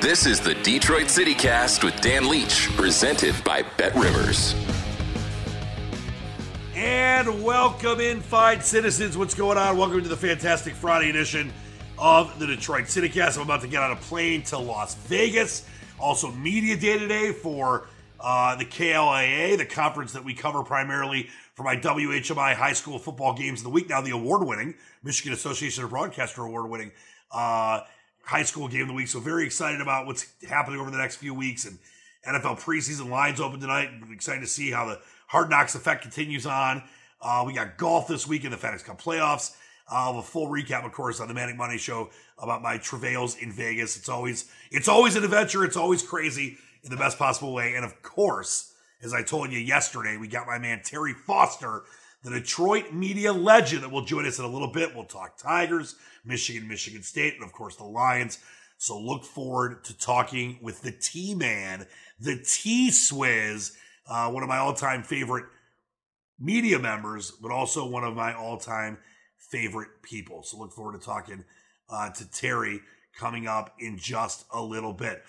This is the Detroit City Cast with Dan Leach, presented by Bet Rivers. And welcome in, fine citizens. What's going on? Welcome to the fantastic Friday edition of the Detroit CityCast. I'm about to get on a plane to Las Vegas. Also, media day today for uh, the KLAA, the conference that we cover primarily for my WHMI high school football games of the week. Now, the award winning Michigan Association of Broadcaster award winning uh, high school game of the week. So, very excited about what's happening over the next few weeks. And NFL preseason lines open tonight. Excited to see how the hard knocks effect continues on. Uh, we got golf this week in the FedEx Cup playoffs. I'll have a full recap, of course, on the Manic Money Show about my travails in Vegas. It's always it's always an adventure. It's always crazy in the best possible way. And of course, as I told you yesterday, we got my man Terry Foster, the Detroit media legend, that will join us in a little bit. We'll talk Tigers, Michigan, Michigan State, and of course the Lions. So look forward to talking with the T Man, the T Swizz, uh, one of my all time favorite media members, but also one of my all time favorite people. So look forward to talking uh, to Terry coming up in just a little bit.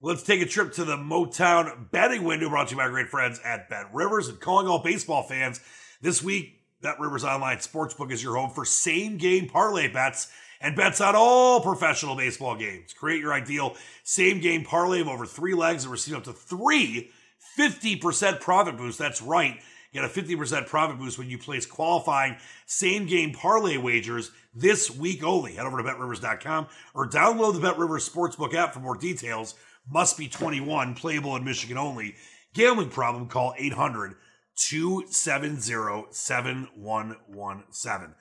Let's take a trip to the Motown betting window brought to you by our great friends at Bet Rivers and calling all baseball fans. This week, Bet Rivers Online Sportsbook is your home for same game parlay bets and bets on all professional baseball games. Create your ideal same game parlay of over three legs and receive up to three 50% profit boosts. That's right. Get a 50% profit boost when you place qualifying same game parlay wagers this week only. Head over to betrivers.com or download the BetRivers Sportsbook app for more details. Must be 21, playable in Michigan only. Gambling problem, call 800 270 7117.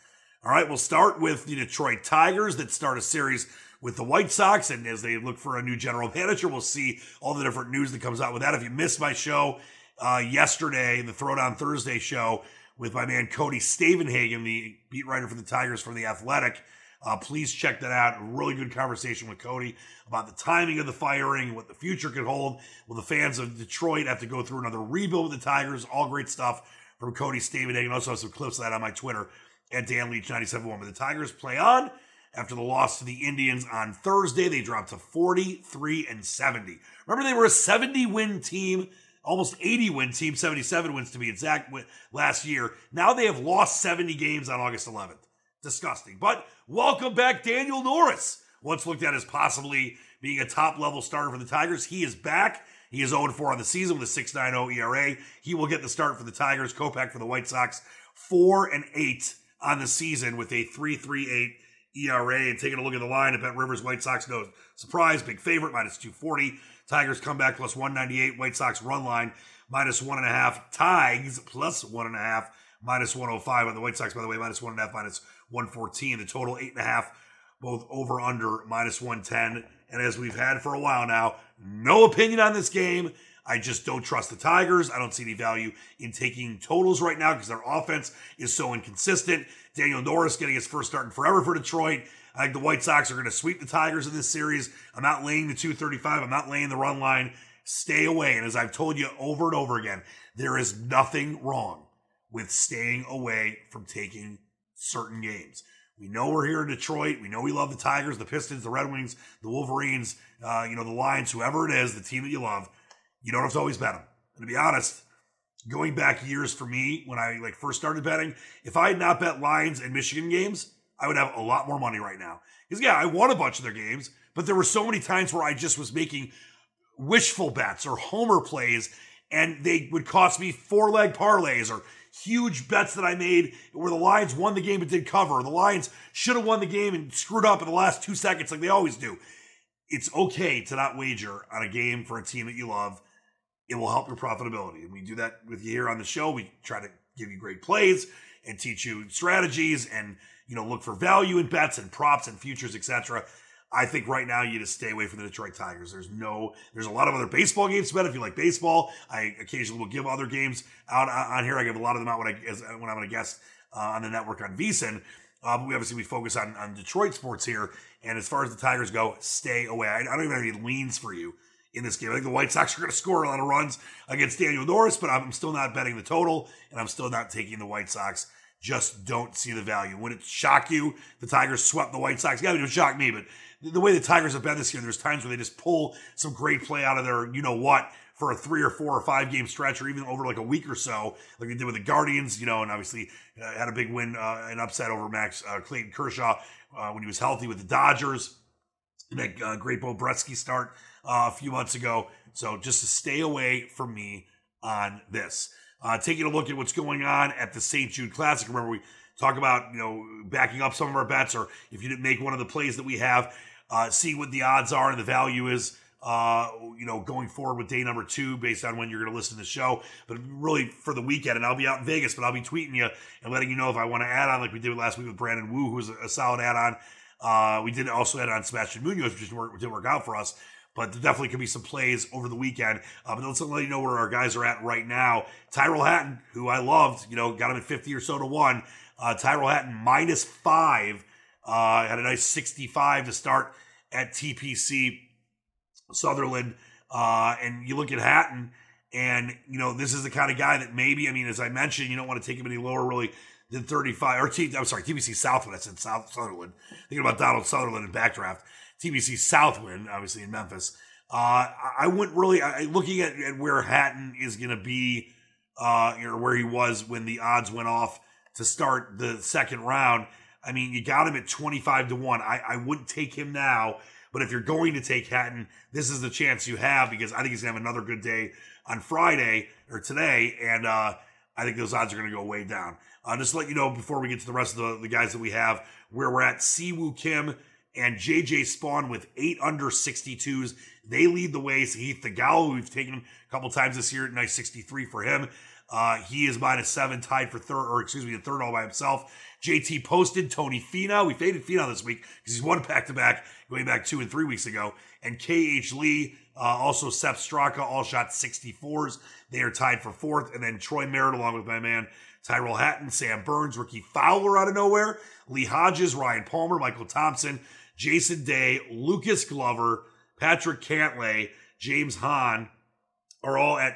All right, we'll start with the Detroit Tigers that start a series with the White Sox. And as they look for a new general manager, we'll see all the different news that comes out with that. If you missed my show uh, yesterday, the Throwdown Thursday show with my man Cody Stavenhagen, the beat writer for the Tigers from The Athletic, uh, please check that out. Really good conversation with Cody about the timing of the firing, what the future could hold. Will the fans of Detroit have to go through another rebuild with the Tigers? All great stuff from Cody Stavenhagen. Also have some clips of that on my Twitter at Dan Leach 971. But the Tigers play on after the loss to the Indians on Thursday. They dropped to 43 and 70. Remember, they were a 70 win team, almost 80 win team, 77 wins to be exact last year. Now they have lost 70 games on August 11th. Disgusting. But welcome back, Daniel Norris. Once looked at as possibly being a top level starter for the Tigers, he is back. He is 0 4 on the season with a 6.90 ERA. He will get the start for the Tigers. Kopech for the White Sox four and eight on the season with a 3.38 ERA. And taking a look at the line, I bet Rivers White Sox no surprise, big favorite minus 240. Tigers come back plus 198. White Sox run line minus one and a half. Tigers plus one and a half minus 105 on the White Sox, by the way, minus one and a half, minus 114. The total eight and a half, both over under minus 110. And as we've had for a while now, no opinion on this game. I just don't trust the Tigers. I don't see any value in taking totals right now because their offense is so inconsistent. Daniel Norris getting his first start in forever for Detroit. I think the White Sox are going to sweep the Tigers in this series. I'm not laying the 235. I'm not laying the run line. Stay away. And as I've told you over and over again, there is nothing wrong with staying away from taking certain games. We know we're here in Detroit. We know we love the Tigers, the Pistons, the Red Wings, the Wolverines, uh, you know, the Lions, whoever it is, the team that you love. You don't have to always bet them. And to be honest, going back years for me when I like first started betting, if I had not bet Lions and Michigan games, I would have a lot more money right now. Because yeah, I won a bunch of their games, but there were so many times where I just was making wishful bets or homer plays, and they would cost me four leg parlays or huge bets that I made where the Lions won the game but did cover. The Lions should have won the game and screwed up in the last two seconds like they always do. It's okay to not wager on a game for a team that you love. It will help your profitability. And we do that with you here on the show. We try to give you great plays and teach you strategies and you know look for value in bets and props and futures, etc. I think right now you just stay away from the Detroit Tigers. There's no, there's a lot of other baseball games to bet if you like baseball. I occasionally will give other games out on here. I give a lot of them out when I as, when I'm a guest uh, on the network on VSiN. Uh, but we obviously we focus on on Detroit sports here. And as far as the Tigers go, stay away. I, I don't even have any leans for you in this game. I think the White Sox are going to score a lot of runs against Daniel Norris, but I'm still not betting the total, and I'm still not taking the White Sox. Just don't see the value. Would it shock you? The Tigers swept the White Sox. Yeah, it would shock me, but the way the Tigers have been this year, there's times where they just pull some great play out of their, you know what, for a three or four or five game stretch, or even over like a week or so, like they did with the Guardians, you know, and obviously uh, had a big win, uh, an upset over Max uh, Clayton Kershaw uh, when he was healthy with the Dodgers. And that uh, great Beau Brieske start uh, a few months ago. So just to stay away from me on this. taking a look at what's going on at the St. Jude Classic. Remember, we talk about you know backing up some of our bets, or if you didn't make one of the plays that we have uh, see what the odds are and the value is. Uh, you know, going forward with day number two based on when you're going to listen to the show. But really for the weekend, and I'll be out in Vegas, but I'll be tweeting you and letting you know if I want to add on, like we did last week with Brandon Wu, who was a, solid add on. Uh, we did also add on Sebastian Munoz, which didn't work, didn't work out for us. But there definitely could be some plays over the weekend. Uh, but let's let you know where our guys are at right now. Tyrell Hatton, who I loved, you know, got him at 50 or so to one. Uh, Tyrell Hatton minus five. Uh, had a nice 65 to start at TPC Sutherland. Uh, and you look at Hatton, and you know this is the kind of guy that maybe I mean, as I mentioned, you don't want to take him any lower really than 35 or T, I'm sorry, TPC Southwind. I said South Sutherland. Thinking about Donald Sutherland in backdraft. TPC Southwind, obviously in Memphis. Uh, I wouldn't really I, looking at, at, where Hatton is going to be, uh, or where he was when the odds went off to start the second round. I mean, you got him at 25 to 1. I, I wouldn't take him now, but if you're going to take Hatton, this is the chance you have because I think he's going to have another good day on Friday or today. And uh, I think those odds are going to go way down. Uh, just to let you know before we get to the rest of the, the guys that we have, where we're at Siwoo Kim and JJ Spaun with eight under 62s. They lead the way. Sahith Theegala, we've taken him a couple times this year, nice 63 for him. Uh, he is minus seven, tied for third, or excuse me, the third all by himself. JT Poston Tony Finau. We faded Finau this week because he's won back to back, going back two and three weeks ago. And KH Lee, uh, also Sepp Straka, all shot 64s. They are tied for fourth. And then Troy Merritt, along with my man Tyrell Hatton, Sam Burns, Rickie Fowler out of nowhere, Lee Hodges, Ryan Palmer, Michael Thompson, Jason Day, Lucas Glover, Patrick Cantlay, James Hahn are all at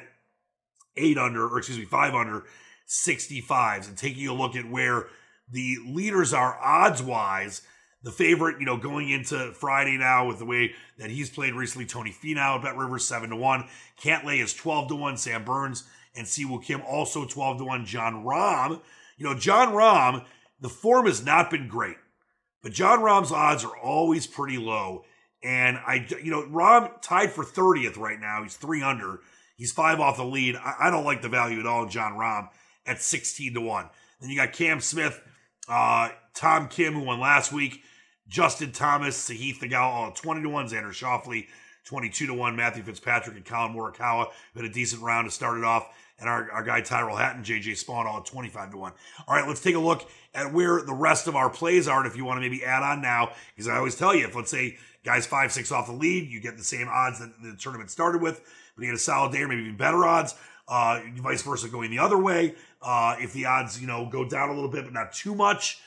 eight under, or excuse me, five under 65s. And taking a look at where the leaders are odds wise, the favorite, you know, going into Friday now with the way that he's played recently, Tony Finau, Bet Rivers 7 to 1. Cantlay is 12 to 1. Sam Burns and Siwoo Kim also 12 to 1. Jon Rahm, you know, Jon Rahm, the form has not been great, but Jon Rahm's odds are always pretty low. And I, you know, Rahm tied for 30th right now. He's three under. He's five off the lead. I, I don't like the value at all Jon Rahm at 16 to 1. Then you got Cam Smith, uh, Tom Kim, who won last week, Justin Thomas, Sahith Theegala, all 20 to 1, Xander Schauffele, 22 to 1, Matthew Fitzpatrick, and Collin Morikawa. Had a decent round to start it off. And our, our guy Tyrell Hatton, JJ Spaun, all at 25 to 1. All right, let's take a look at where the rest of our plays are. And if you want to maybe add on now, because I always tell you, if let's say guys five, six off the lead, you get the same odds that the tournament started with, but you get a solid day or maybe better odds. Uh, vice versa going the other way. Uh, if the odds, you know, go down a little bit, but not too much,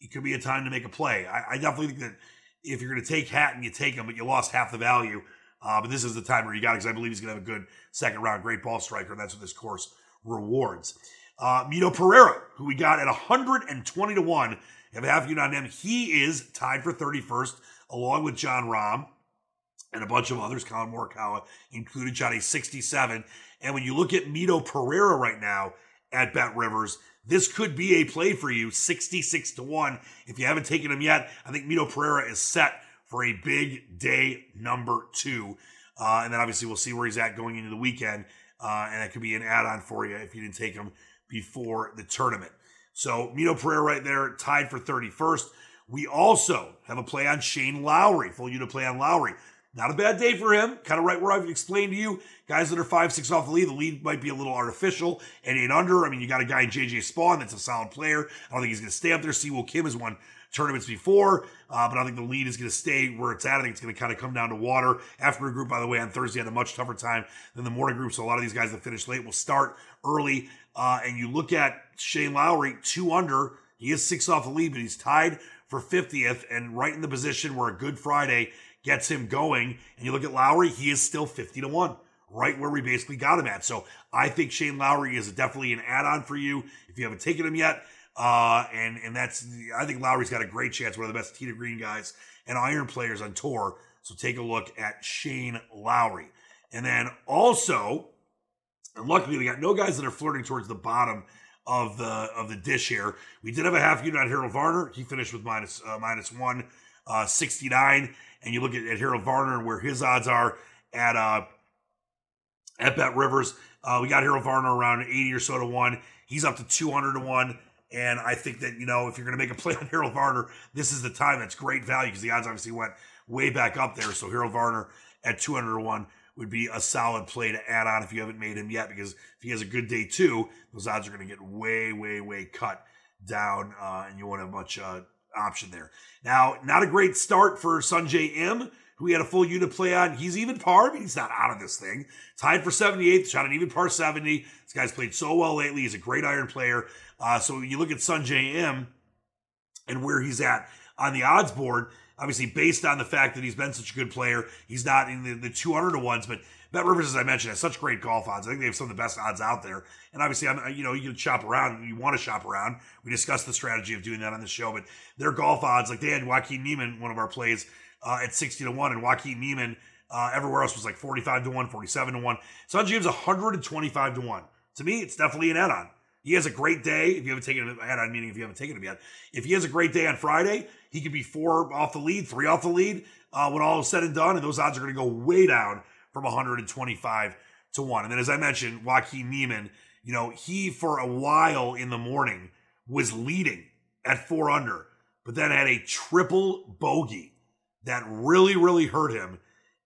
it could be a time to make a play. I, I definitely think that if you're going to take Hatton, you take him, but you lost half the value. Uh, but this is the time where you got it because I believe he's going to have a good second round, great ball striker, and that's what this course rewards. Uh, Mito Pereira, who we got at 120 to 1, have a half unit on him. He is tied for 31st, along with Jon Rahm and a bunch of others, Collin Morikawa included, Johnny 67. And when you look at Mito Pereira right now at Bet Rivers, this could be a play for you, 66 to 1. If you haven't taken him yet, I think Mito Pereira is set for a big day number two. Uh, and then obviously we'll see where he's at going into the weekend. Uh, and that could be an add on for you if you didn't take him before the tournament. So Mito Pereira right there, tied for 31st. We also have a play on Shane Lowry, full unit play on Lowry. Not a bad day for him. Kind of right where I've explained to you. Guys that are five, six off the lead, the lead might be a little artificial and eight under. I mean, you got a guy in JJ Spaun that's a solid player. I don't think he's going to stay up there. Siwoo Kim has won tournaments before, uh, but I think the lead is going to stay where it's at. I think it's going to kind of come down to water. Afternoon group, by the way, on Thursday had a much tougher time than the morning group. So a lot of these guys that finish late will start early. Uh, and you look at Shane Lowry, two under. He is six off the lead, but he's tied for 50th and right in the position where a Good Friday gets him going. And you look at Lowry, he is still 50 to 1, right where we basically got him at. So I think Shane Lowry is definitely an add on for you if you haven't taken him yet. Uh, and and that's I think Lowry's got a great chance. One of the best to green guys and iron players on tour. So take a look at Shane Lowry, and then also, and luckily we got no guys that are flirting towards the bottom of the of the dish here. We did have a half unit on Harold Varner. He finished with minus, uh, minus one uh, 69. And you look at, at Harold Varner and where his odds are at uh, at Bet Rivers. Uh, we got Harold Varner around 80 or so to one. He's up to 200 to one. And I think that, you know, if you're going to make a play on Harold Varner, this is the time that's great value because the odds obviously went way back up there. So Harold Varner at 200 to 1 would be a solid play to add on if you haven't made him yet because if he has a good day too, those odds are going to get way, way, way cut down uh, and you won't have much uh, option there. Now, not a great start for Sungjae Im, who he had a full unit play on. He's even par, but he's not out of this thing. Tied for 78th, shot an even par 70. This guy's played so well lately. He's a great iron player. Uh, so you look at Sungjae Im and where he's at on the odds board, obviously based on the fact that he's been such a good player, he's not in the, the 200 to ones, but Bet Rivers, as I mentioned, has such great golf odds. I think they have some of the best odds out there. And obviously, I'm, you know, you can shop around. You want to shop around. We discussed the strategy of doing that on the show, but their golf odds, like they had Joaquin Niemann, one of our plays, uh, at 60 to 1, and Joaquin Niemann uh, everywhere else was like 45 to 1, 47 to 1. Sungjae's 125 to 1. To me, it's definitely an add on. He has a great day. If you haven't taken him, add on meaning if you haven't taken him yet. If he has a great day on Friday, he could be four off the lead, three off the lead uh, when all is said and done, and those odds are going to go way down from 125 to 1. And then, as I mentioned, Joaquin Niemann, you know, he for a while in the morning was leading at four under, but then had a triple bogey that really, really hurt him,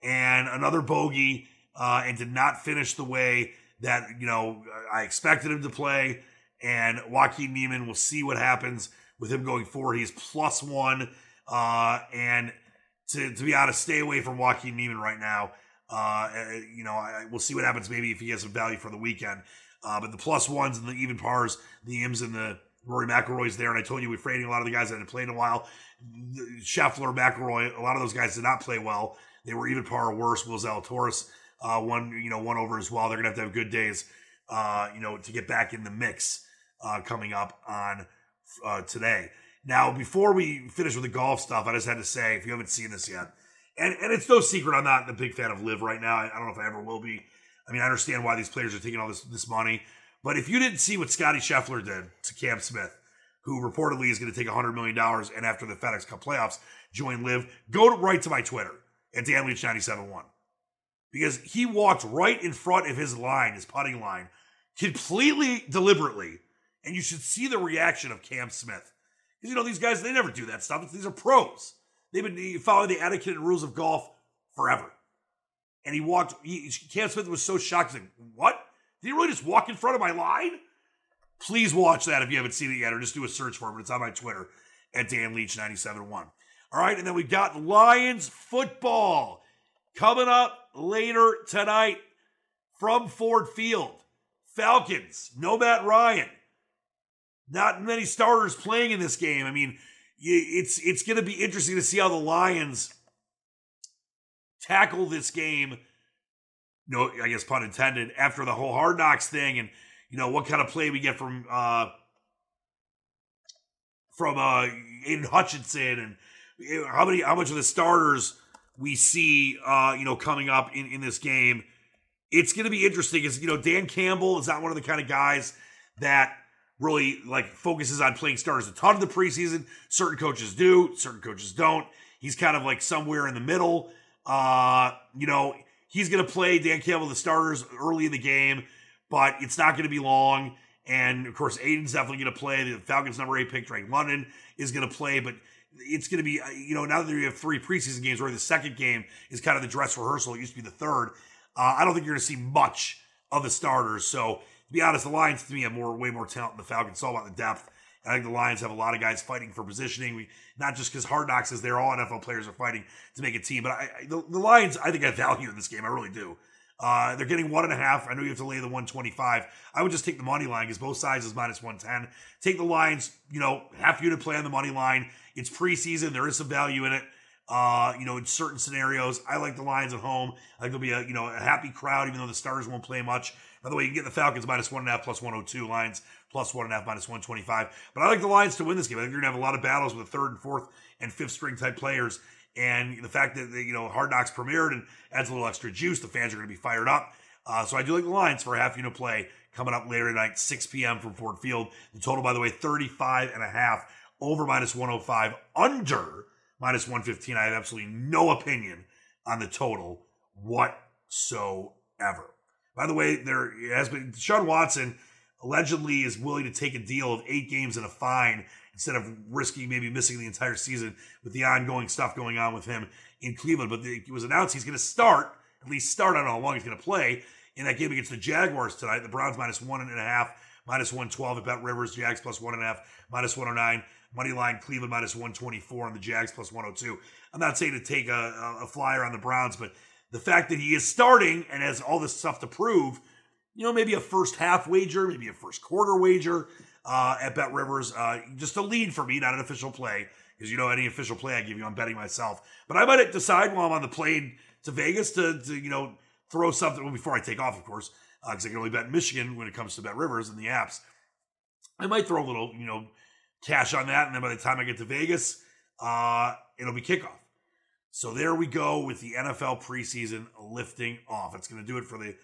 and another bogey, uh, and did not finish the way that you know I expected him to play. And Joaquin Niemann, we'll see what happens with him going forward. He's plus one, uh, and to to be honest, stay away from Joaquin Niemann right now. Uh, you know, I, we'll see what happens. Maybe if he has some value for the weekend. Uh, but the plus ones and the even pars, the Ims and the Rory McIlroy's there. And I told you we're fading a lot of the guys that hadn't played in a while. Scheffler, McIlroy, a lot of those guys did not play well. They were even par or worse. Will Zalatoris, uh, one you know one over as well. They're gonna have to have good days, uh, you know, to get back in the mix uh, coming up on uh, today. Now, before we finish with the golf stuff, I just had to say, if you haven't seen this yet, and and it's no secret I'm not a big fan of LIV right now. I, I don't know if I ever will be. I mean, I understand why these players are taking all this this money, but if you didn't see what Scotty Scheffler did to Cam Smith, who reportedly is going to take $100 million and after the FedEx Cup playoffs, join LIV, go to, right to my Twitter at DanLeach971. Because he walked right in front of his line, his putting line, completely deliberately And you should see the reaction of Cam Smith. Because, you know, these guys, they never do that stuff. These are pros. They've been following the etiquette and rules of golf forever. And he walked, he, Cam Smith was so shocked. He's like, what? Did he really just walk in front of my line? Please watch that if you haven't seen it yet, or just do a search for it. But it's on my Twitter at Dan Leach 971. All right, and then we got Lions football coming up later tonight from Ford Field. Falcons, no Matt Ryan. Not many starters playing in this game. I mean, it's it's going to be interesting to see how the Lions tackle this game. No, I guess pun intended. After the whole Hard Knocks thing, and you know what kind of play we get from uh from uh Aidan Hutchinson, and how many how much of the starters we see uh you know coming up in in this game. It's going to be interesting. Is you know Dan Campbell is not one of the kind of guys that really like focuses on playing starters a ton of the preseason. Certain coaches do, certain coaches don't. He's kind of like somewhere in the middle. Uh, you know, he's going to play Dan Campbell the starters early in the game, but it's not going to be long. And of course, Aidan's definitely going to play. The Falcons' number eight pick, Drake London, is going to play. But it's going to be, uh, you know, now that we have three preseason games, where the second game is kind of the dress rehearsal. It used to be the third. Uh, I don't think you're going to see much of the starters. So be honest, the Lions to me have more, way more talent than the Falcons. It's all about the depth. I think the Lions have a lot of guys fighting for positioning. We not just because Hard Knocks is there, all NFL players are fighting to make a team. But I, I, the, the, Lions, I think, have value in this game. I really do. Uh, they're getting one and a half. I know you have to lay the 125. I would just take the money line because both sides is minus 110. Take the Lions, you know, half unit play on the money line. It's preseason. There is some value in it. Uh, you know, in certain scenarios, I like the Lions at home. I think there'll be a you know a happy crowd, even though the Stars won't play much. By the way, you can get the Falcons minus one and a half plus 102, Lions plus one and a half minus 125. But I like the Lions to win this game. I think you're gonna have a lot of battles with the third and fourth and fifth string type players. And the fact that they, you know Hard Knocks premiered and adds a little extra juice, the fans are going to be fired up. Uh, so I do like the Lions for a half unit play coming up later tonight, 6 p.m. from Ford Field. The total, by the way, 35 and a half over minus 105, under minus 115. I have absolutely no opinion on the total whatsoever. By the way, there has been Sean Watson allegedly is willing to take a deal of eight games and a fine instead of risking maybe missing the entire season with the ongoing stuff going on with him in Cleveland. But it was announced he's going to start, at least start. I don't know how long he's going to play in that game against the Jaguars tonight. The Browns minus one and a half, minus 112 at Bet Rivers, Jags plus one and a half, minus 109. Money line Cleveland minus 124 on the Jags plus 102. I'm not saying to take a, a flyer on the Browns, but the fact that he is starting and has all this stuff to prove, you know, maybe a first half wager, maybe a first quarter wager uh, at Bet Rivers, uh, just a lead for me, not an official play, because you know any official play I give you, I'm betting myself. But I might decide while I'm on the plane to Vegas to, to you know, throw something well, before I take off, of course, because uh, I can only bet Michigan when it comes to Bet Rivers and the apps. I might throw a little, you know, cash on that, and then by the time I get to Vegas, uh, it'll be kickoff. So there we go with the NFL preseason lifting off. It's going to do it for the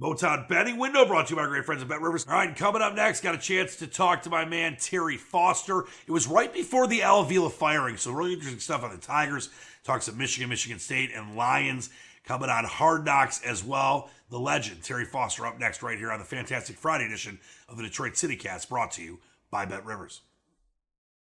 Motown betting window brought to you by our great friends at Bet Rivers. All right, coming up next, got a chance to talk to my man Terry Foster. It was right before the Al Avila firing, so really interesting stuff on the Tigers. Talks of Michigan, Michigan State, and Lions coming on Hard Knocks as well. The legend Terry Foster up next right here on the fantastic Friday edition of the Detroit City Cast, brought to you by Bet Rivers.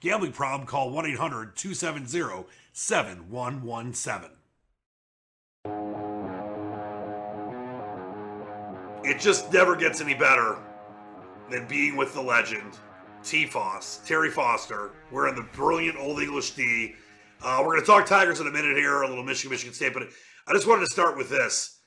Gambling problem, call 1 800 270 7117. It just never gets any better than being with the legend, T. Foss, Terry Foster. We're in the brilliant Old English D. Uh, we're going to talk Tigers in a minute here, a little Michigan, Michigan State, but I just wanted to start with this.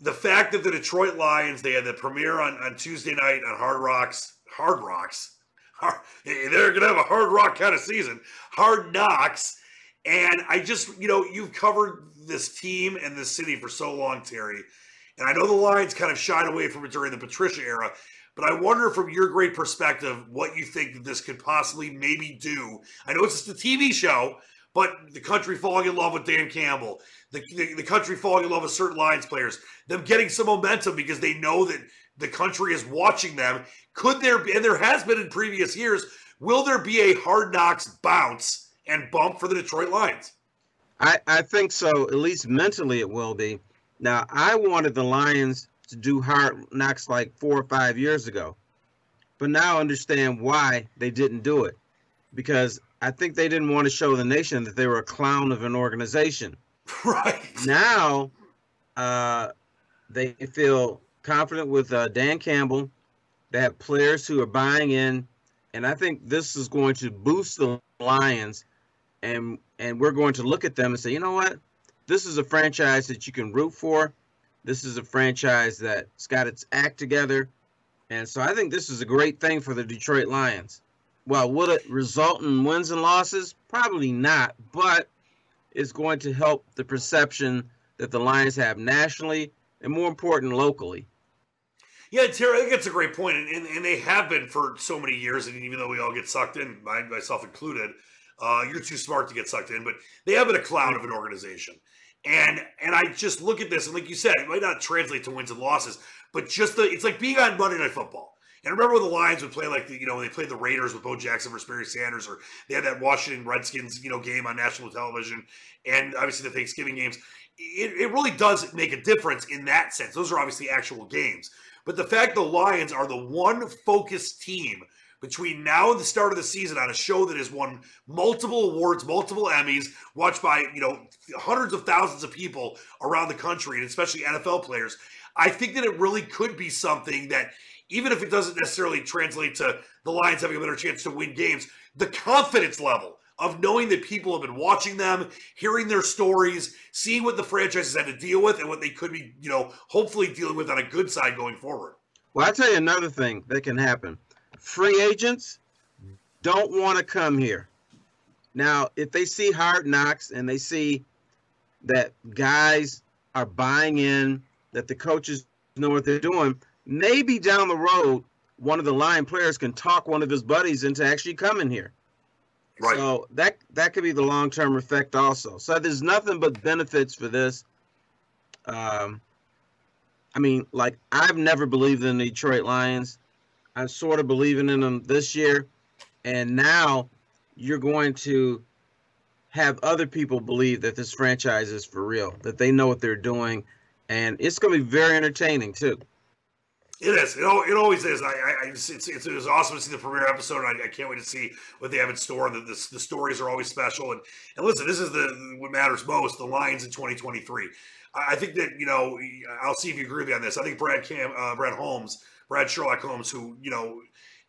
The fact that the Detroit Lions, they had the premiere on, on Tuesday night on Hard Rocks, Hard Rocks. They're going to have a hard rock kind of season. Hard knocks. And I just, you know, you've covered this team and this city for so long, Terry. And I know the Lions kind of shied away from it during the Patricia era, But I wonder from your great perspective what you think that this could possibly maybe do. I know it's just a TV show, but the country falling in love with Dan Campbell, the, the, the country falling in love with certain Lions players, them getting some momentum because they know that the country is watching them. Could there be, and there has been in previous years, will there be a hard knocks bounce and bump for the Detroit Lions? I, I think so. At least mentally, it will be. Now, I wanted the Lions to do hard knocks like four or five years ago, but now I understand why they didn't do it because I think they didn't want to show the nation that they were a clown of an organization. Right. Now, uh, they feel confident with uh, Dan Campbell. They have players who are buying in, and I think this is going to boost the Lions, and and we're going to look at them and say, you know what, this is a franchise that you can root for. This is a franchise that's got its act together, and so I think this is a great thing for the Detroit Lions. Well, will it result in wins and losses? Probably not, but it's going to help the perception that the Lions have nationally and more important locally. Yeah, Terry, I think a great point, and, and, and, they have been for so many years. And even though we all get sucked in, myself included, uh, you're too smart to get sucked in. But they have been a cloud of an organization, and and I just look at this, and like you said, it might not translate to wins and losses, but just the it's like being on Monday Night Football. And I remember when the Lions would play like the, you know, when they played the Raiders with Bo Jackson versus Barry Sanders, or they had that Washington Redskins, you know, game on national television, and obviously the Thanksgiving games. It, it really does make a difference in that sense. Those are obviously actual games. But the fact the Lions are the one focused team between now and the start of the season on a show that has won multiple awards, multiple Emmys, watched by you know hundreds of thousands of people around the country, and especially NFL players. I think that it really could be something that, even if it doesn't necessarily translate to the Lions having a better chance to win games, the confidence level of knowing that people have been watching them, hearing their stories, seeing what the franchises had to deal with and what they could be, you know, hopefully dealing with on a good side going forward. Well, I'll tell you another thing that can happen. Free agents don't want to come here. Now, if they see hard knocks and they see that guys are buying in, that the coaches know what they're doing, maybe down the road, one of the line players can talk one of his buddies into actually coming here. Right. So that that could be the long term effect also. So there's nothing but benefits for this. Um, I mean, like I've never believed in the Detroit Lions. I'm sort of believing in them this year, and now you're going to have other people believe that this franchise is for real, that they know what they're doing, and it's going to be very entertaining too. It is. It, it always is. I, I it's, it's, it was awesome to see the premiere episode. I, I can't wait to see what they have in store. The, the, the stories are always special. And, and listen, this is the what matters most: the Lions in 2023. I think that you know, I'll see if you agree with me on this. I think Brad Cam, uh, Brad Holmes, Brad Sherlock Holmes, who you know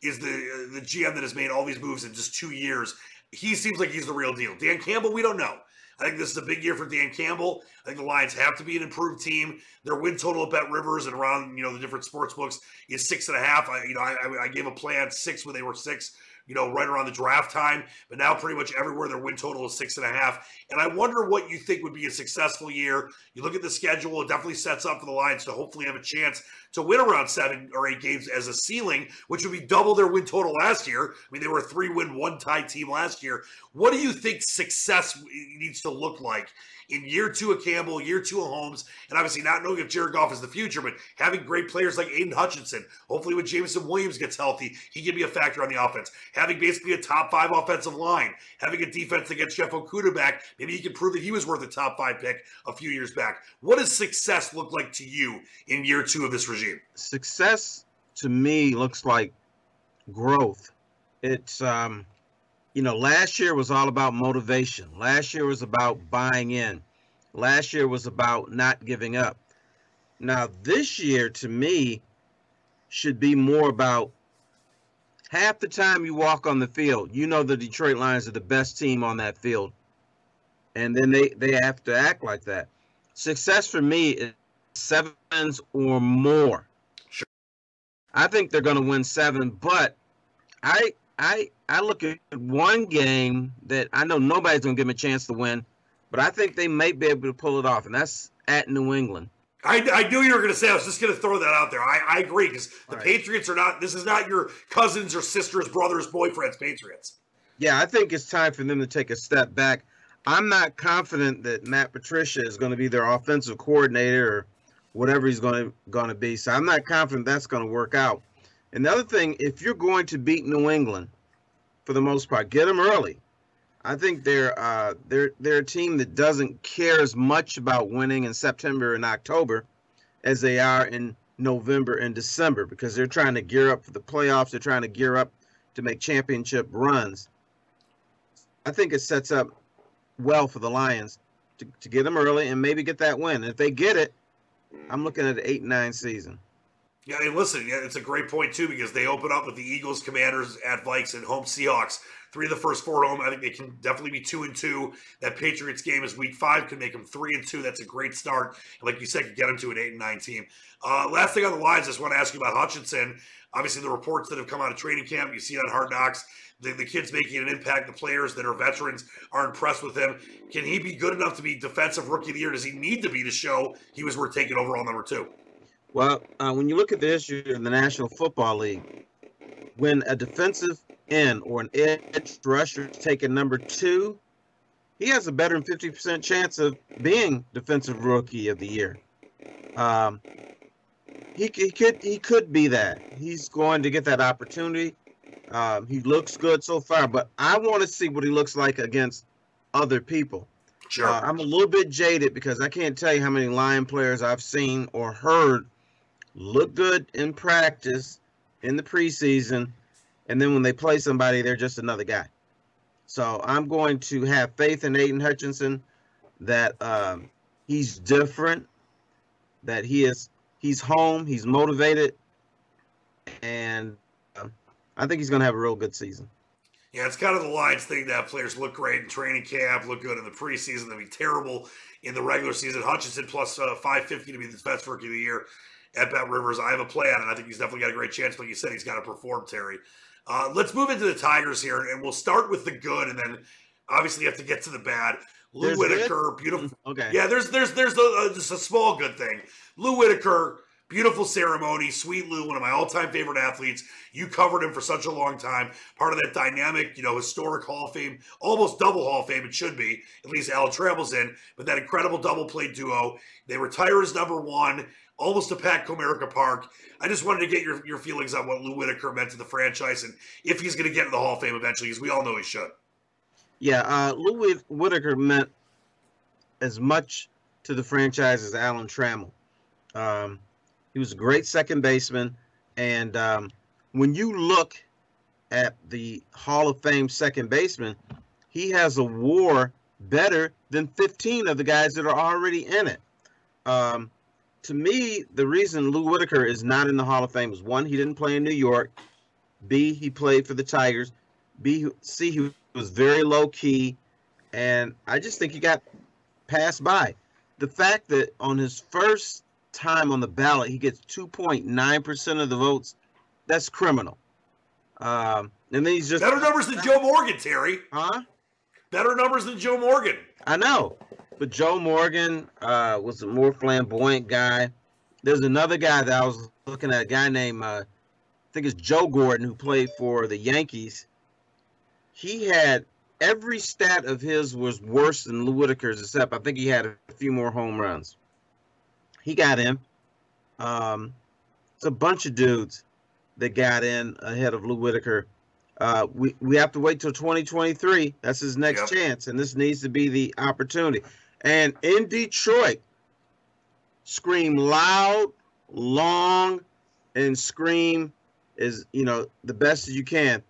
is the the GM that has made all these moves in just two years. He seems like he's the real deal. Dan Campbell, we don't know. I think this is a big year for Dan Campbell. I think the Lions have to be an improved team. Their win total at Bet Rivers and around you know the different sports books is six and a half. I you know I, I gave a play on six when they were six you know, right around the draft time. But now, pretty much everywhere, their win total is six and a half. And I wonder what you think would be a successful year. You look at the schedule; it definitely sets up for the Lions to hopefully have a chance to win around seven or eight games as a ceiling, which would be double their win total last year. I mean, they were a three-win, one-tie team last year. What do you think success needs to look like in year two of Campbell, year two of Holmes, and obviously not knowing if Jared Goff is the future, but having great players like Aidan Hutchinson. Hopefully, when Jameson Williams gets healthy, he can be a factor on the offense. Having basically a top five offensive line, having a defense that gets Jeff Okudah back, maybe he can prove that he was worth a top five pick a few years back. What does success look like to you in year two of this regime? Success to me looks like growth. It's um you know, last year was all about motivation. Last year was about buying in. Last year was about not giving up. Now, this year to me should be more about half the time you walk on the field, you know the Detroit Lions are the best team on that field. And then they, they have to act like that. Success for me is sevens or more. Sure. I think they're going to win seven, but I I I look at one game that I know nobody's gonna give them a chance to win, but I think they may be able to pull it off, and that's at New England. I, I knew you were going to say. I was just going to throw that out there. I, I agree because the right. Patriots are not. This is not your cousins or sisters, brothers, boyfriends. Patriots. Yeah, I think it's time for them to take a step back. I'm not confident that Matt Patricia is going to be their offensive coordinator or whatever he's going to going to be. So I'm not confident that's going to work out. And the other thing, if you're going to beat New England, for the most part, get them early. I think they're uh, they're they're a team that doesn't care as much about winning in September and October as they are in November and December because they're trying to gear up for the playoffs. They're trying to gear up to make championship runs. I think it sets up well for the Lions to, to get them early and maybe get that win. If they get it, I'm looking at an eight nine season. Yeah, and listen, yeah, it's a great point too because they open up with the Eagles, Commanders, at Vikes, and home Seahawks. Three of the first four home. I think they can definitely be two and two. That Patriots game is week five, could make them three and two. That's a great start. And like you said, could get them to an eight and nine team. Uh, last thing on the lines, I just want to ask you about Hutchinson. Obviously, the reports that have come out of training camp, you see it on Hard Knocks. The, the kids making an impact. The players that are veterans are impressed with him. Can he be good enough to be defensive rookie of the year? Does he need to be to show he was worth taking overall number two? Well, uh, when you look at the issue in the National Football League, when a defensive end or an edge rusher is taken number two, he has a better than 50% chance of being defensive rookie of the year. Um, he, he could he could be that. He's going to get that opportunity. Um, he looks good so far, but I want to see what he looks like against other people. Sure. Uh, I'm a little bit jaded because I can't tell you how many Lion players I've seen or heard look good in practice in the preseason, and then when they play somebody, they're just another guy. So I'm going to have faith in Aidan Hutchinson that um, he's different, that he is he's home, he's motivated, and um, I think he's going to have a real good season. Yeah, it's kind of the Lions thing that players look great in training camp, look good in the preseason, they'll be terrible in the regular season. Hutchinson plus uh, 550 to be the best rookie of the year at Bet Rivers. I have a play on it. I think he's definitely got a great chance. Like you said, he's got to perform, Terry. Uh, let's move into the Tigers here, and we'll start with the good, and then obviously you have to get to the bad. Lou There's Whitaker, good? beautiful. Okay. Yeah, there's there's there's a, just a small good thing. Lou Whitaker, beautiful ceremony. Sweet Lou, one of my all-time favorite athletes. You covered him for such a long time. Part of that dynamic, you know, historic Hall of Fame, almost double Hall of Fame. It should be at least Al Trammell's in, but that incredible double play duo. They retire as number one almost to Pat Comerica Park. I just wanted to get your, your feelings on what Lou Whitaker meant to the franchise and if he's going to get in the Hall of Fame eventually, because we all know he should. Yeah, uh, Lou Whit- Whitaker meant as much to the franchise as Alan Trammell. Um, he was a great second baseman, and um, when you look at the Hall of Fame second baseman, he has a WAR better than 15 of the guys that are already in it. Um, to me, the reason Lou Whitaker is not in the Hall of Fame is one, he didn't play in New York. B, he played for the Tigers. B, C, he was very low key, and I just think he got passed by. The fact that on his first time on the ballot, he gets 2.9% of the votes, that's criminal. Um, and then he's just better numbers than Joe Morgan, Terry. Huh? Better numbers than Joe Morgan. I know, but Joe Morgan uh, was a more flamboyant guy. There's another guy that I was looking at, a guy named uh, I think it's Joe Gordon, who played for the Yankees. He had every stat of his was worse than Lou Whitaker's, except I think he had a few more home runs. He got in. Um, it's a bunch of dudes that got in ahead of Lou Whitaker. Uh, we, we have to wait till 2023. That's his next Yep. chance, and this needs to be the opportunity. And in Detroit, scream loud, long, and scream is you know the best as you can.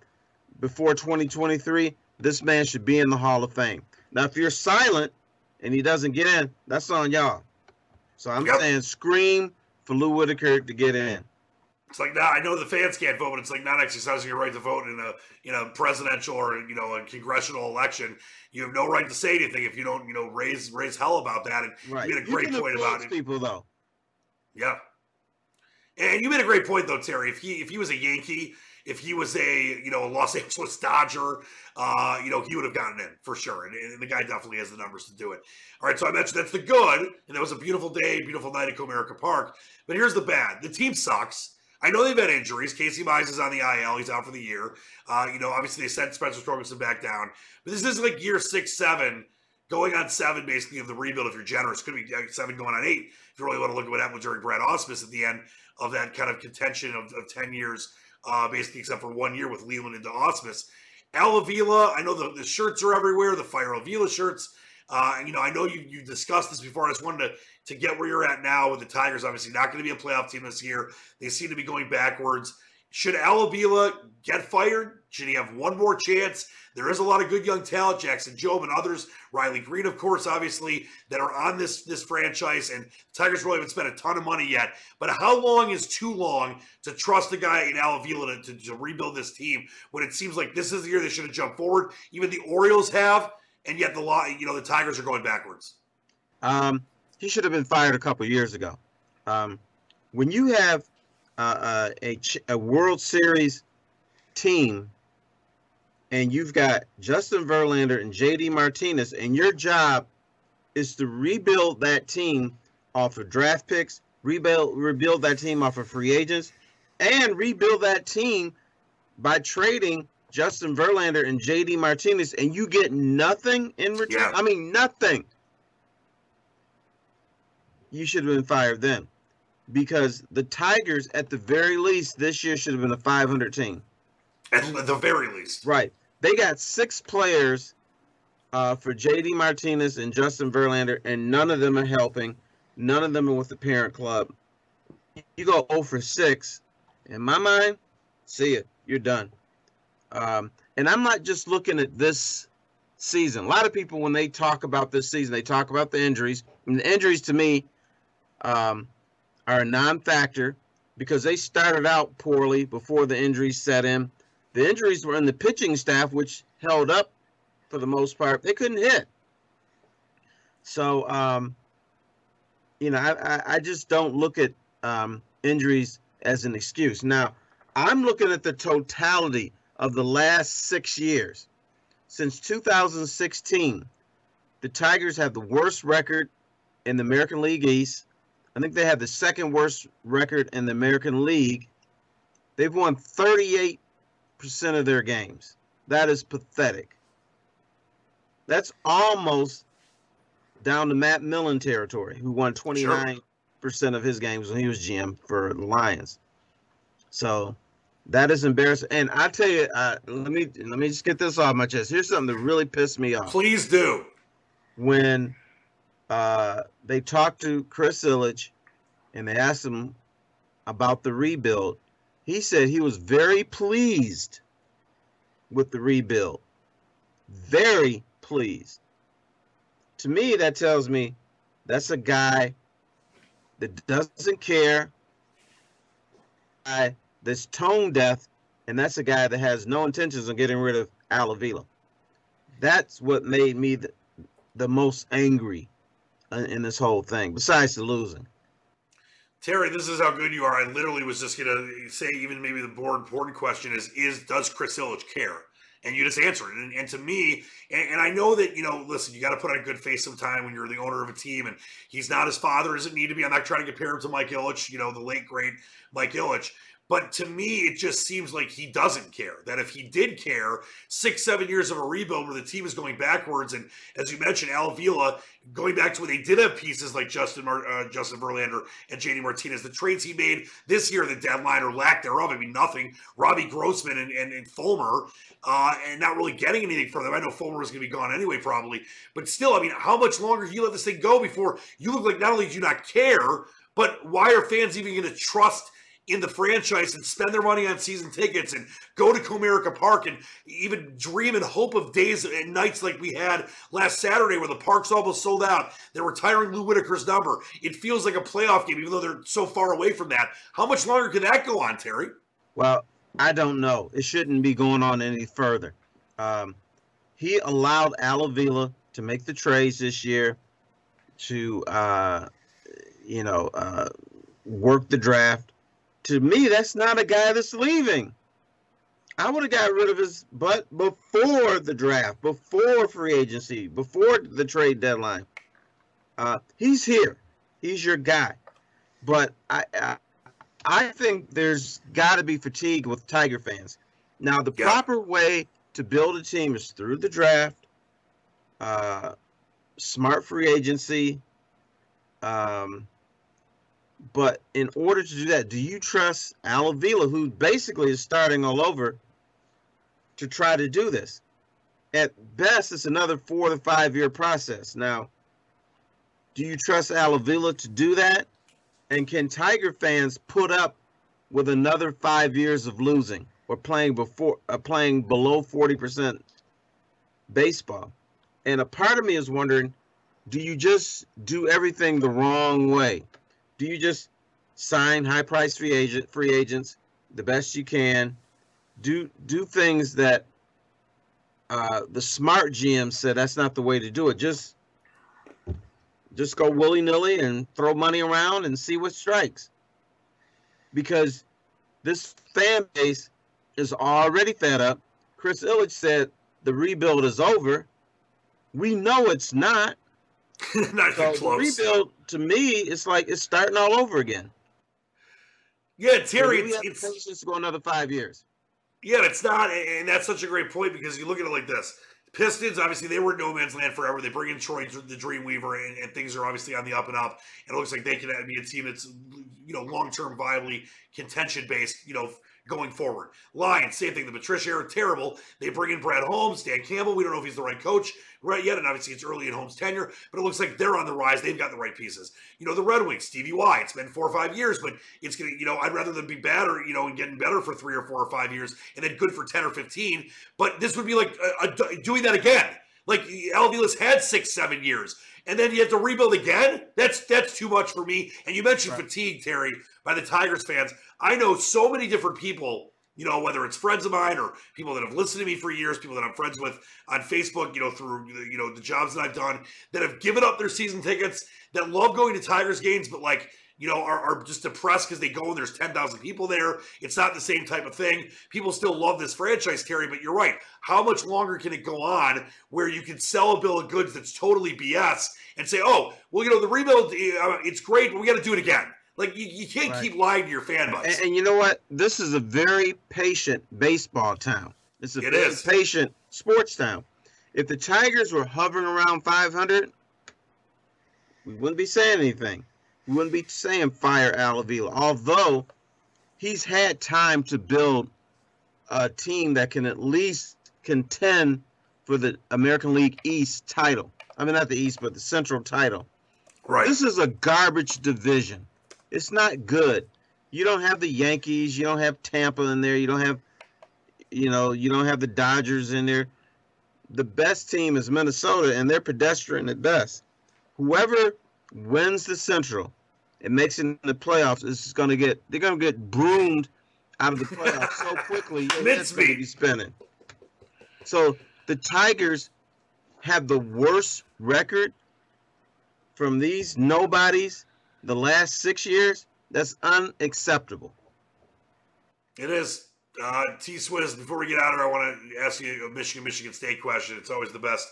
Before 2023, this man should be in the Hall of Fame. Now, if you're silent and he doesn't get in, that's on y'all. So I'm Yep. saying scream for Lou Whitaker to get in. It's like now I know the fans can't vote, but it's like not exercising your right to vote in a you know presidential or you know a congressional election. You have no right to say anything if you don't you know raise raise hell about that. And Right. you made a great point about influence it. people though. Yeah. And you made a great point though, Terry. If he if he was a Yankee if he was a you know a Los Angeles Dodger, uh, you know he would have gotten in for sure, and, and, the guy definitely has the numbers to do it. All right, so I mentioned that's the good, and that was a beautiful day, beautiful night at Comerica Park. But here's the bad: the team sucks. I know they've had injuries. Casey Mize is on the IL; he's out for the year. Uh, you know, obviously they sent Spencer Torkelson back down, but this is like year six, seven, going on seven basically of the rebuild. If you're generous, could be seven going on eight. If you really want to look at what happened during Brad Ausmus at the end of that kind of contention of, of ten years, uh, basically except for one year with Leyland into Ausmus. Al Avila, I know the, the shirts are everywhere, the Fire Avila shirts. Uh, you know, I know you you discussed this before. I just wanted to to get where you're at now with the Tigers. Obviously, not going to be a playoff team this year. They seem to be going backwards. Should Al Avila get fired? Should he have one more chance? There is a lot of good young talent, Jackson Jobe and others, Riley Greene, of course, obviously, that are on this this franchise. And Tigers really haven't spent a ton of money yet. But how long is too long to trust a guy in Al Avila to, to, to rebuild this team when it seems like this is the year they should have jumped forward? Even the Orioles have and yet the law, you know, the Tigers are going backwards. Um, he should have been fired a couple years ago. Um, when you have uh, uh, a a World Series team, and you've got Justin Verlander and JD Martinez, and your job is to rebuild that team off of draft picks, rebuild rebuild that team off of free agents, and rebuild that team by trading Justin Verlander and JD Martinez, and you get nothing in return. Yeah. I mean, nothing. You should have been fired then, because the Tigers, at the very least, this year should have been a 500 team. At the very least, right? They got six players uh, for JD Martinez and Justin Verlander, and none of them are helping. None of them are with the parent club. You go 0 for 6. In my mind, see it. You're done. Um, and I'm not just looking at this season. A lot of people, when they talk about this season, they talk about the injuries. And the injuries, to me, um, are a non-factor because they started out poorly before the injuries set in. The injuries were in the pitching staff, which held up for the most part. They couldn't hit. So, um, you know, I, I, just don't look at um, injuries as an excuse. Now, I'm looking at the totality of the last six years. Since 2016, the Tigers have the worst record in the American League East. I think they have the second worst record in the American League. They've won 38% of their games. That is pathetic. That's almost down to Matt Millen territory, who won 29% sure. of his games when he was GM for the Lions. So that is embarrassing. And I tell you, uh, let me let me just get this off my chest. Here's something that really pissed me off. Please do. When uh, they talked to Chris Ilitch and they asked him about the rebuild, he said he was very pleased with the rebuild. Very pleased. To me, that tells me that's a guy that doesn't care. I that's tone deaf, and that's a guy that has no intentions of getting rid of Al Avila. That's what made me the, the most angry in this whole thing, besides the losing. Terry, this is how good you are. I literally was just going to say, even maybe the more important question is: Is does Chris Ilitch care? And you just answered it. And, and to me, and, and, I know that you know, listen, you got to put on a good face sometime when you're the owner of a team, and he's not his father. Doesn't need to be. I'm not trying to compare him to Mike Ilitch, you know, the late great Mike Ilitch. But to me, it just seems like he doesn't care. That if he did care, six, seven years of a rebuild where the team is going backwards, and as you mentioned, Al Avila going back to when they did have pieces like Justin uh, Justin Verlander and JD Martinez, the trades he made this year, the deadline or lack thereof, I mean nothing. Robbie Grossman and, and, and Fulmer, uh, and not really getting anything from them. I know Fulmer was going to be gone anyway, probably, but still, I mean, how much longer you let this thing go before you look like not only do you not care, but why are fans even going to trust? In the franchise and spend their money on season tickets and go to Comerica Park and even dream and hope of days and nights like we had last Saturday where the park's almost sold out. They're retiring Lou Whitaker's number. It feels like a playoff game, even though they're so far away from that. How much longer can that go on, Terry? Well, I don't know. It shouldn't be going on any further. Um, he allowed Al Avila to make the trades this year to, uh, you know, uh, work the draft to me, that's not a guy that's leaving. I would have got rid of his butt before the draft, before free agency, before the trade deadline. Uh, he's here. He's your guy. But I, I, I think there's got to be fatigue with Tiger fans. Now, the Yeah. proper way to build a team is through the draft, uh, smart free agency. Um, but in order to do that, do you trust Al Avila, who basically is starting all over, to try to do this? At best, it's another four to five year process. Now, do you trust Al Avila to do that? And can Tiger fans put up with another five years of losing or playing before uh, playing below forty percent baseball? And a part of me is wondering, do you just do everything the wrong way? Do you just sign high price free agent free agents the best you can? Do do things that uh, the smart GM said that's not the way to do it. Just just go willy nilly and throw money around and see what strikes. Because this fan base is already fed up. Chris Ilitch said the rebuild is over. We know it's not. Not So close. rebuild to me, it's like it's starting all over again. Yeah, Terry, it's, it's to go another five years. Yeah, it's not, and that's such a great point because you look at it like this: Pistons, obviously, they were in no man's land forever. They bring in Troy, the Dreamweaver, and, and things are obviously on the up and up. And it looks like they can be a team that's, you know, long term, viably contention based, you know, going forward. Lions, same thing. The Patricia era, terrible. They bring in Brad Holmes, Dan Campbell. We don't know if he's the right coach right yet, and obviously it's early in Holmes' tenure, but it looks like they're on the rise. They've got the right pieces. You know, the Red Wings, Stevie Y. It's been four or five years, but it's gonna, you know, I'd rather them be bad or you know, and getting better for three or four or five years, and then good for ten or fifteen. But this would be like uh, uh, doing that again. Like Alvilas had six, seven years, and then you have to rebuild again. That's that's too much for me. And you mentioned fatigue, Terry, by the Tigers fans. I know so many different people you know, whether it's friends of mine or people that have listened to me for years, people that I'm friends with on Facebook, you know, through you know the jobs that I've done, that have given up their season tickets, that love going to Tigers games, but like you know are, are just depressed because they go and there's 10,000 people there. It's not the same type of thing. People still love this franchise, Terry, but you're right. How much longer can it go on where you can sell a bill of goods that's totally BS and say, oh, well, you know, the rebuild, uh, it's great, but we got to do it again. Like you, you can't Right. keep lying to your fan base. And, and you know what? This is a very patient baseball town. It's a It very is. patient sports town. If the Tigers were hovering around 500, we wouldn't be saying anything. We wouldn't be saying fire Al Avila. Although he's had time to build a team that can at least contend for the American League East title. I mean, not the East, but the Central title. right. This is a garbage division. It's not good. You don't have the Yankees. You don't have Tampa in there. You don't have, you know, you don't have the Dodgers in there. The best team is Minnesota, and they're pedestrian at best. Whoever wins the Central and makes it in the playoffs is going to get. They're going to get broomed out of the playoffs so quickly. Your head's going to be spinning. So the Tigers have the worst record from these nobodies the last six years, that's unacceptable. It is. Uh, T Swizz, before we get out of here, I want to ask you a Michigan Michigan State question. It's always the best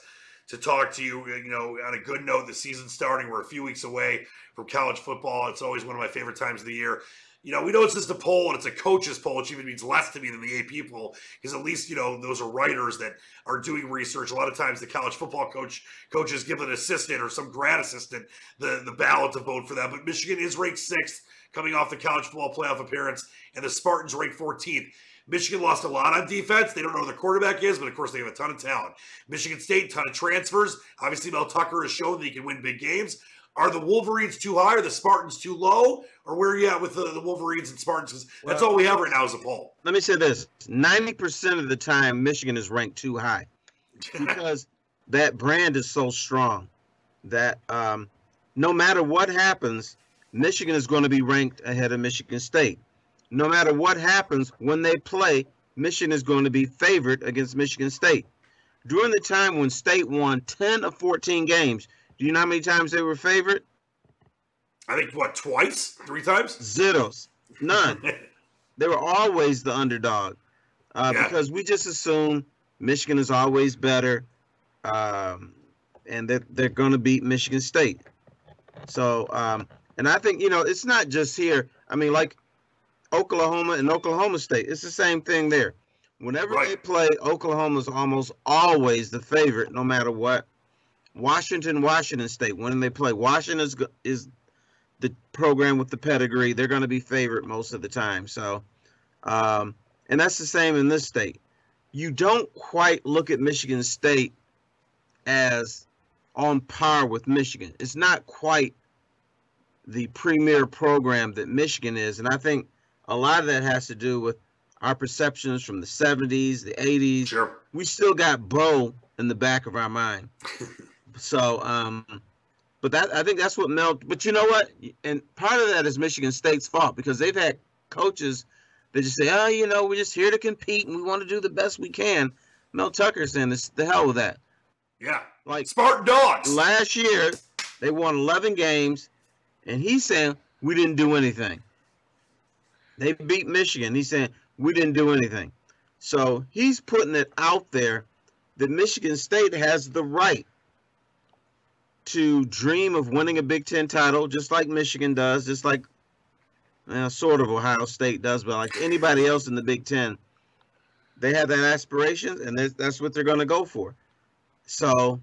to talk to you. You know, on a good note, the season's starting. We're a few weeks away from college football. It's always one of my favorite times of the year. You know, we know it's just a poll and it's a coach's poll, which even means less to me than the AP poll, because at least, you know, those are writers that are doing research. A lot of times the college football coach coaches give an assistant or some grad assistant the, the ballot to vote for that. But Michigan is ranked sixth coming off the college football playoff appearance, and the Spartans ranked 14th. Michigan lost a lot on defense. They don't know who the quarterback is, but of course they have a ton of talent. Michigan State, ton of transfers. Obviously, Mel Tucker has shown that he can win big games. Are the Wolverines too high? Are the Spartans too low? Or where are you at with the, the Wolverines and Spartans? 'Cause that's Well- all we have right now is a poll. Let me say this 90% of the time, Michigan is ranked too high because that brand is so strong that um, no matter what happens, Michigan is going to be ranked ahead of Michigan State. No matter what happens when they play, Michigan is going to be favored against Michigan State. During the time when State won 10 of 14 games, do you know how many times they were favored? I think, what, twice? Three times? Zeros. None. they were always the underdog. uh, Yeah. because we just assume Michigan is always better, um, and that they're going to beat Michigan State. So, um, and I think you know it's not just here. I mean, like Oklahoma and Oklahoma State, it's the same thing there. Whenever they Right. play, Oklahoma's almost always the favorite, no matter what. Washington, Washington State, when they play, Washington is is the program with the pedigree. They're going to be favorite most of the time. So, um, and that's the same in this state. You don't quite look at Michigan State as on par with Michigan. It's not quite the premier program that Michigan is, and I think a lot of that has to do with our perceptions from the 70s, the 80s. Sure. We still got Bo in the back of our mind. so, um, but that I think that's what Mel. But you know what? And part of that is Michigan State's fault because they've had coaches that just say, "Oh, you know, we're just here to compete and we want to do the best we can." Mel Tucker's saying, "This the hell with that." Yeah. Like Spartan Dogs. last year, they won 11 games, and he's saying we didn't do anything. They beat Michigan. He's saying we didn't do anything. So he's putting it out there that Michigan State has the right to dream of winning a Big Ten title, just like Michigan does, just like uh, sort of Ohio State does, but like anybody else in the Big Ten. They have that aspiration, and that's what they're going to go for. So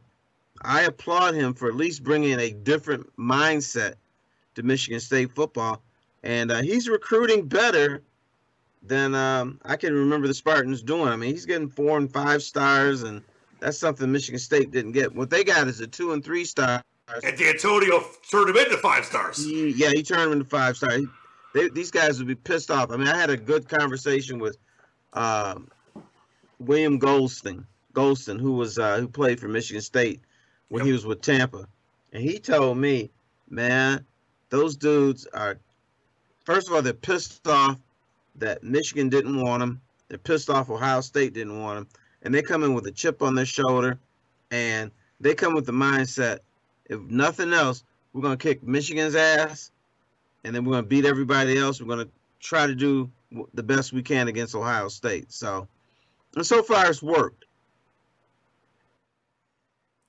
I applaud him for at least bringing a different mindset to Michigan State football, and uh, he's recruiting better than um, I can remember the Spartans doing. I mean, he's getting four and five stars, and that's something Michigan State didn't get. What they got is a two and three star. And Dantonio turned him into five stars. He- yeah, he turned them into five star. He- They, these guys would be pissed off. I mean, I had a good conversation with um, William Gholston, Gholston, who was uh, who played for Michigan State when he was with Tampa, and he told me, man, those dudes are. First of all, they're pissed off that Michigan didn't want them. They're pissed off Ohio State didn't want them, and they come in with a chip on their shoulder, and they come with the mindset, if nothing else, we're gonna kick Michigan's ass, and then we're gonna beat everybody else. We're gonna try to do the best we can against Ohio State. So, and so far it's worked.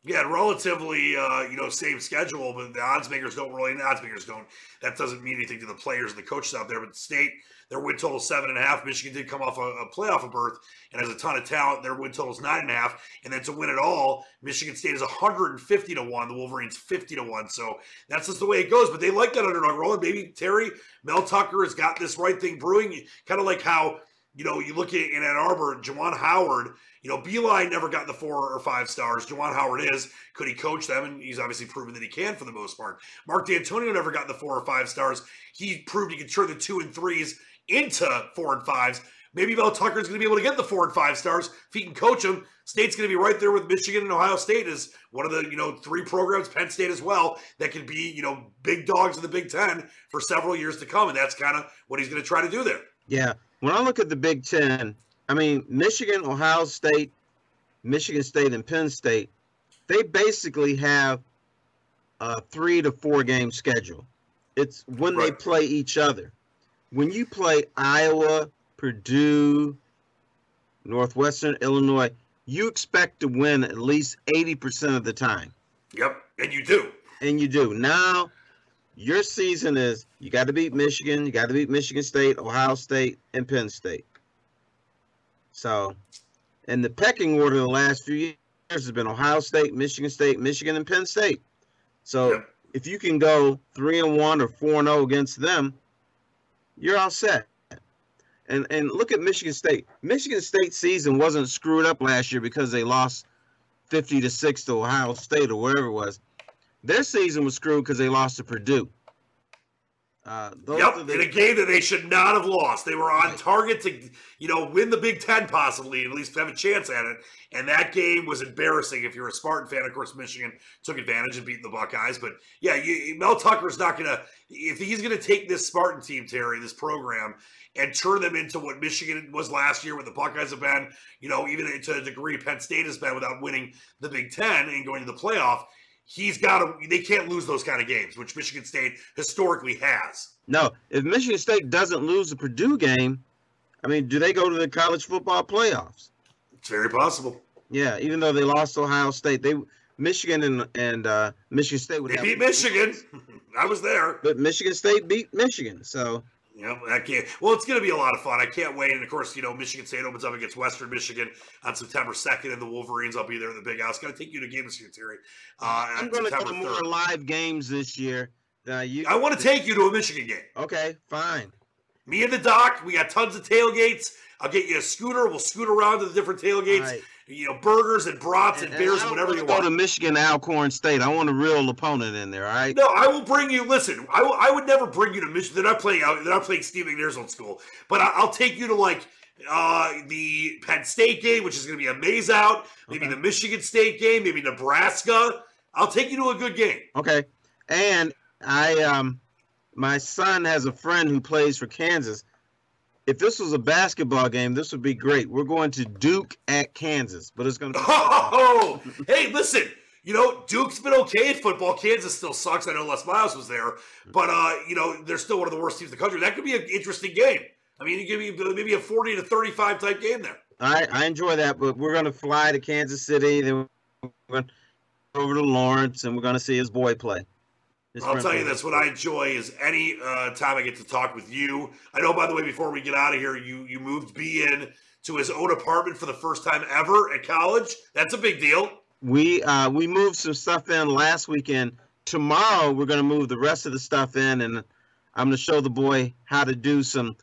Yeah, relatively, uh, you know, same schedule, but the odds makers don't really. The odds makers don't. That doesn't mean anything to the players and the coaches out there. But state, their win total seven and a half. Michigan did come off a, a playoff of berth and has a ton of talent. Their win total is nine and a half. And then to win it all, Michigan State is 150 to one. The Wolverines 50 to one. So that's just the way it goes. But they like that underdog rolling. Maybe Terry Mel Tucker has got this right thing brewing. Kind of like how you know, you look at in Ann Arbor, Juwan Howard, you know, Beilein never got the four or five stars. Juwan Howard is. Could he coach them? And he's obviously proven that he can for the most part. Mark Dantonio never got the four or five stars. He proved he could turn the two and threes into four and fives. Maybe Mel Tucker's going to be able to get the four and five stars if he can coach them. State's going to be right there with Michigan and Ohio State as one of the you know three programs, Penn State as well, that can be you know big dogs in the Big Ten for several years to come, and that's kind of what he's going to try to do there. Yeah. When I look at the Big Ten, I mean, Michigan, Ohio State, Michigan State, and Penn State, they basically have a three to four game schedule. It's when they play each other. When you play Iowa, Purdue, Northwestern Illinois, you expect to win at least 80% of the time. Yep, and you do. And you do. Now, your season is you got to beat Michigan, you got to beat Michigan State, Ohio State, and Penn State. So, and the pecking order the last few years has been Ohio State, Michigan State, Michigan, and Penn State. So, Yep. if you can go three and one or four and zero against them, you're all set. And and look at Michigan State. Michigan State season wasn't screwed up last year because they lost fifty to six to Ohio State or wherever it was. Their season was screwed because they lost to Purdue. Uh, those Yep, the- in a game that they should not have lost. They were on target to, you know, win the Big Ten possibly, at least have a chance at it. And that game was embarrassing. If you're a Spartan fan, of course, Michigan took advantage and beat the Buckeyes. But yeah, you, Mel Tucker's not gonna. If he's gonna take this Spartan team, Terry, this program, and turn them into what Michigan was last year, what the Buckeyes have been, you know, even to a degree Penn State has been without winning the Big Ten and going to the playoff. He's got to. They can't lose those kind of games, which Michigan State historically has. no, if Michigan State doesn't lose the Purdue game, I mean, do they go to the college football playoffs? It's very possible. Yeah, even though they lost Ohio State, they Michigan and and uh, Michigan State would They have, beat Michigan. I was there. but Michigan State beat Michigan. So Yeah, I can't. Well, it's going to be a lot of fun. I can't wait. And of course, you know, Michigan State opens up against Western Michigan on September 2nd, and the Wolverines. I'll be there in the big house. Going to take you to a game this year, Terry. Uh, I'm going to go to more 3rd. live games this year. Uh, you, I want to take you to a Michigan game. okay, fine. Me and the doc, we got tons of tailgates. I'll get you a scooter. We'll scoot around to the different tailgates. Right. You know, burgers and brats and, And beers and whatever you go want. to Michigan Alcorn State. I want a real opponent in there. All right. No, I will bring you. Listen, I, will- I would never bring you to Michigan. They're not playing out. They're not playing Steve McNair's old school. But I, I'll take you to like uh, the Penn State game, which is going to be a maize out. Maybe the Michigan State game. Maybe Nebraska. I'll take you to a good game. Okay. And I um my son has a friend who plays for Kansas. If this was a basketball game, this would be great. We're going to Duke at Kansas, but it's going to be Oh, hey, listen. You know, Duke's been okay at football. Kansas still sucks. I know Les Miles was there, but uh, you know they're still one of the worst teams in the country. That could be an interesting game. I mean, it could be maybe a forty to thirty-five type game there. I I enjoy that, but we're going to fly to Kansas City, then we're going over to Lawrence, and we're going to see his boy play. His I'll tell you play. this: what I enjoy is any uh, time I get to talk with you. I know, by the way, before we get out of here, you you moved B in to his own apartment for the first time ever at college. That's a big deal. We uh we moved some stuff in last weekend. Tomorrow we're gonna move the rest of the stuff in, and I'm gonna show the boy how to do some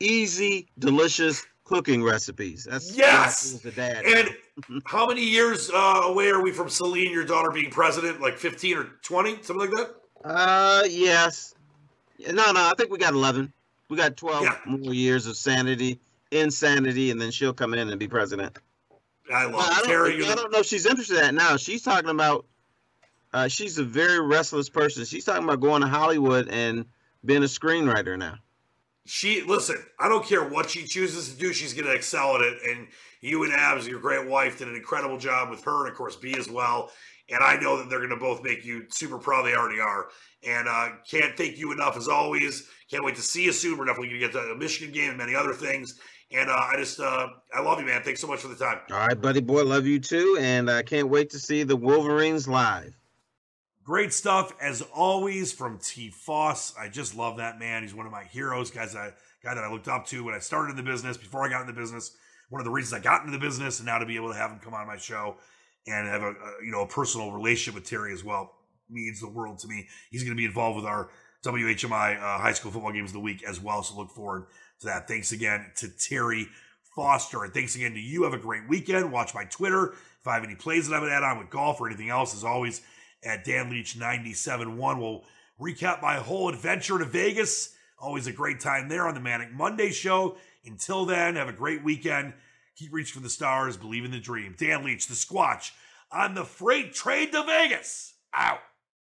easy, delicious cooking recipes. That's Yes! the dad. And how many years uh, away are we from Celine, your daughter, being president? Like 15 or 20, something like that? Uh yes, no no I think we got 11. We got 12 Yeah. more years of sanity, insanity, and then she'll come in and be president. I love Well, I, Terry. I don't know if she's interested in that now. She's talking about. Uh, she's a very restless person. She's talking about going to Hollywood and being a screenwriter now. She listen. I don't care what she chooses to do. She's going to excel at it. And you and Abs, your great wife, did an incredible job with her, and of course B as well. And I know that they're going to both make you super proud. They already are. And uh, can't thank you enough as always. Can't wait to see you soon. We're definitely going to get to a Michigan game and many other things. And uh, I just, uh, I love you, man. Thanks so much for the time. All right, buddy boy, love you too, and I can't wait to see the Wolverines live. Great stuff as always from T. Foss. I just love that man. He's one of my heroes, guys. I guy that I looked up to when I started in the business. Before I got in the business, one of the reasons I got into the business, and now to be able to have him come on my show and have a, a you know a personal relationship with Terry as well means the world to me. He's going to be involved with our WHMI uh, high school football games of the week as well. So look forward to that. Thanks again to Terry Foster, and thanks again to you. Have a great weekend. Watch my Twitter if I have any plays that I would add on with golf or anything else. As always at Dan Leach 97.1. We'll recap my whole adventure to Vegas. Always a great time there on the Manic Monday show. Until then, have a great weekend. Keep reaching for the stars. Believe in the dream. Dan Leach, the Squatch, on the freight train to Vegas. Out.